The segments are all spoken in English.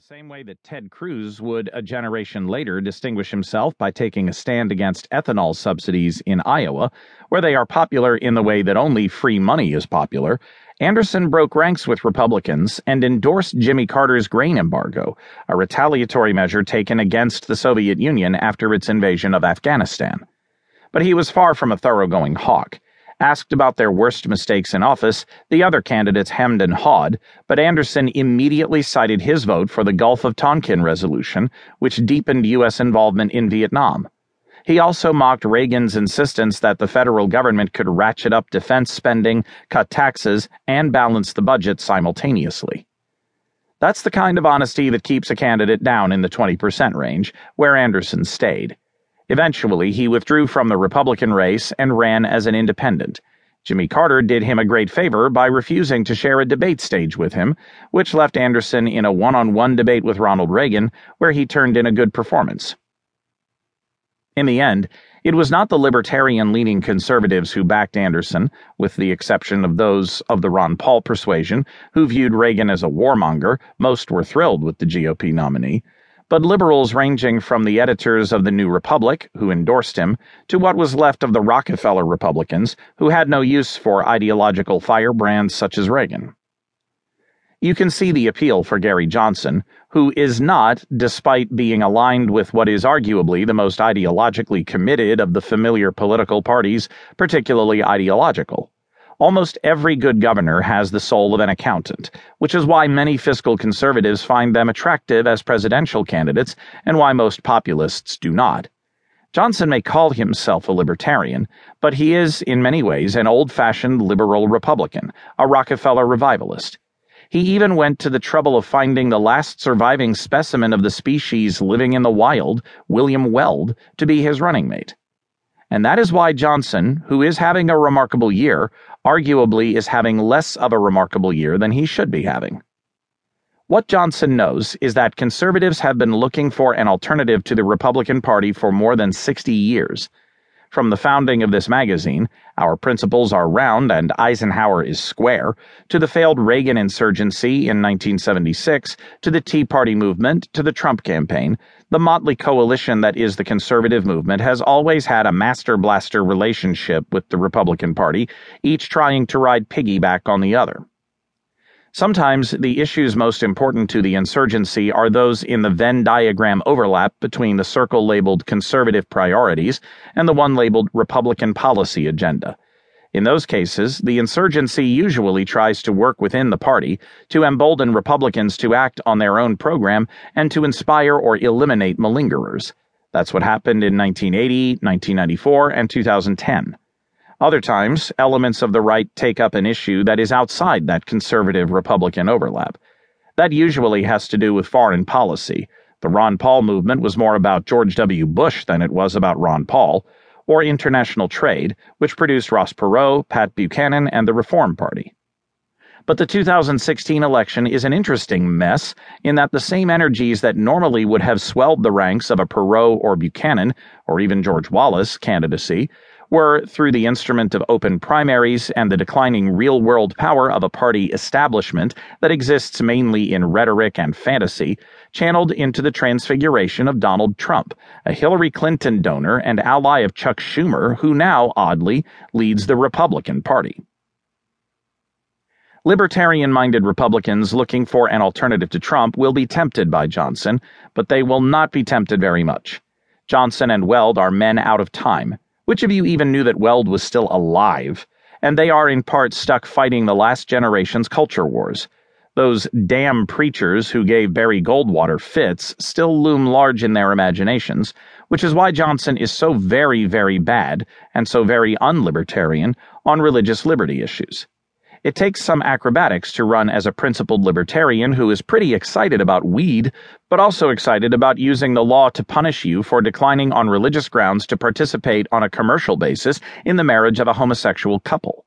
the same way that Ted Cruz would a generation later distinguish himself by taking a stand against ethanol subsidies in Iowa, where they are popular in the way that only free money is popular, Anderson broke ranks with Republicans and endorsed Jimmy Carter's grain embargo, a retaliatory measure taken against the Soviet Union after its invasion of Afghanistan. But he was far from a thoroughgoing hawk. Asked about their worst mistakes in office, the other candidates hemmed and hawed, but Anderson immediately cited his vote for the Gulf of Tonkin resolution, which deepened U.S. involvement in Vietnam. He also mocked Reagan's insistence that the federal government could ratchet up defense spending, cut taxes, and balance the budget simultaneously. That's the kind of honesty that keeps a candidate down in the 20% range, where Anderson stayed. Eventually, he withdrew from the Republican race and ran as an independent. Jimmy Carter did him a great favor by refusing to share a debate stage with him, which left Anderson in a one on one debate with Ronald Reagan, where he turned in a good performance. In the end, it was not the libertarian leaning conservatives who backed Anderson, with the exception of those of the Ron Paul persuasion, who viewed Reagan as a warmonger. Most were thrilled with the GOP nominee but liberals ranging from the editors of the New Republic, who endorsed him, to what was left of the Rockefeller Republicans, who had no use for ideological firebrands such as Reagan. You can see the appeal for Gary Johnson, who is not, despite being aligned with what is arguably the most ideologically committed of the familiar political parties, particularly ideological. Almost every good governor has the soul of an accountant, which is why many fiscal conservatives find them attractive as presidential candidates and why most populists do not. Johnson may call himself a libertarian, but he is, in many ways, an old fashioned liberal Republican, a Rockefeller revivalist. He even went to the trouble of finding the last surviving specimen of the species living in the wild, William Weld, to be his running mate. And that is why Johnson, who is having a remarkable year, arguably is having less of a remarkable year than he should be having. What Johnson knows is that conservatives have been looking for an alternative to the Republican Party for more than 60 years. From the founding of this magazine, Our Principles Are Round and Eisenhower is Square, to the failed Reagan insurgency in 1976, to the Tea Party movement, to the Trump campaign, the motley coalition that is the conservative movement has always had a master blaster relationship with the Republican Party, each trying to ride piggyback on the other. Sometimes the issues most important to the insurgency are those in the Venn diagram overlap between the circle labeled conservative priorities and the one labeled Republican policy agenda. In those cases, the insurgency usually tries to work within the party to embolden Republicans to act on their own program and to inspire or eliminate malingerers. That's what happened in 1980, 1994, and 2010. Other times, elements of the right take up an issue that is outside that conservative Republican overlap. That usually has to do with foreign policy. The Ron Paul movement was more about George W. Bush than it was about Ron Paul, or international trade, which produced Ross Perot, Pat Buchanan, and the Reform Party. But the 2016 election is an interesting mess in that the same energies that normally would have swelled the ranks of a Perot or Buchanan, or even George Wallace, candidacy were, through the instrument of open primaries and the declining real world power of a party establishment that exists mainly in rhetoric and fantasy, channeled into the transfiguration of Donald Trump, a Hillary Clinton donor and ally of Chuck Schumer, who now, oddly, leads the Republican Party. Libertarian minded Republicans looking for an alternative to Trump will be tempted by Johnson, but they will not be tempted very much. Johnson and Weld are men out of time. Which of you even knew that Weld was still alive? And they are in part stuck fighting the last generation's culture wars. Those damn preachers who gave Barry Goldwater fits still loom large in their imaginations, which is why Johnson is so very, very bad and so very unlibertarian on religious liberty issues. It takes some acrobatics to run as a principled libertarian who is pretty excited about weed, but also excited about using the law to punish you for declining on religious grounds to participate on a commercial basis in the marriage of a homosexual couple.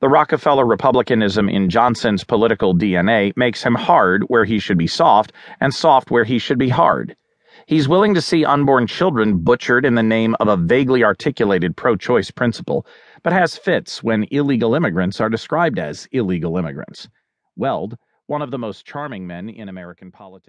The Rockefeller Republicanism in Johnson's political DNA makes him hard where he should be soft, and soft where he should be hard. He's willing to see unborn children butchered in the name of a vaguely articulated pro choice principle, but has fits when illegal immigrants are described as illegal immigrants. Weld, one of the most charming men in American politics.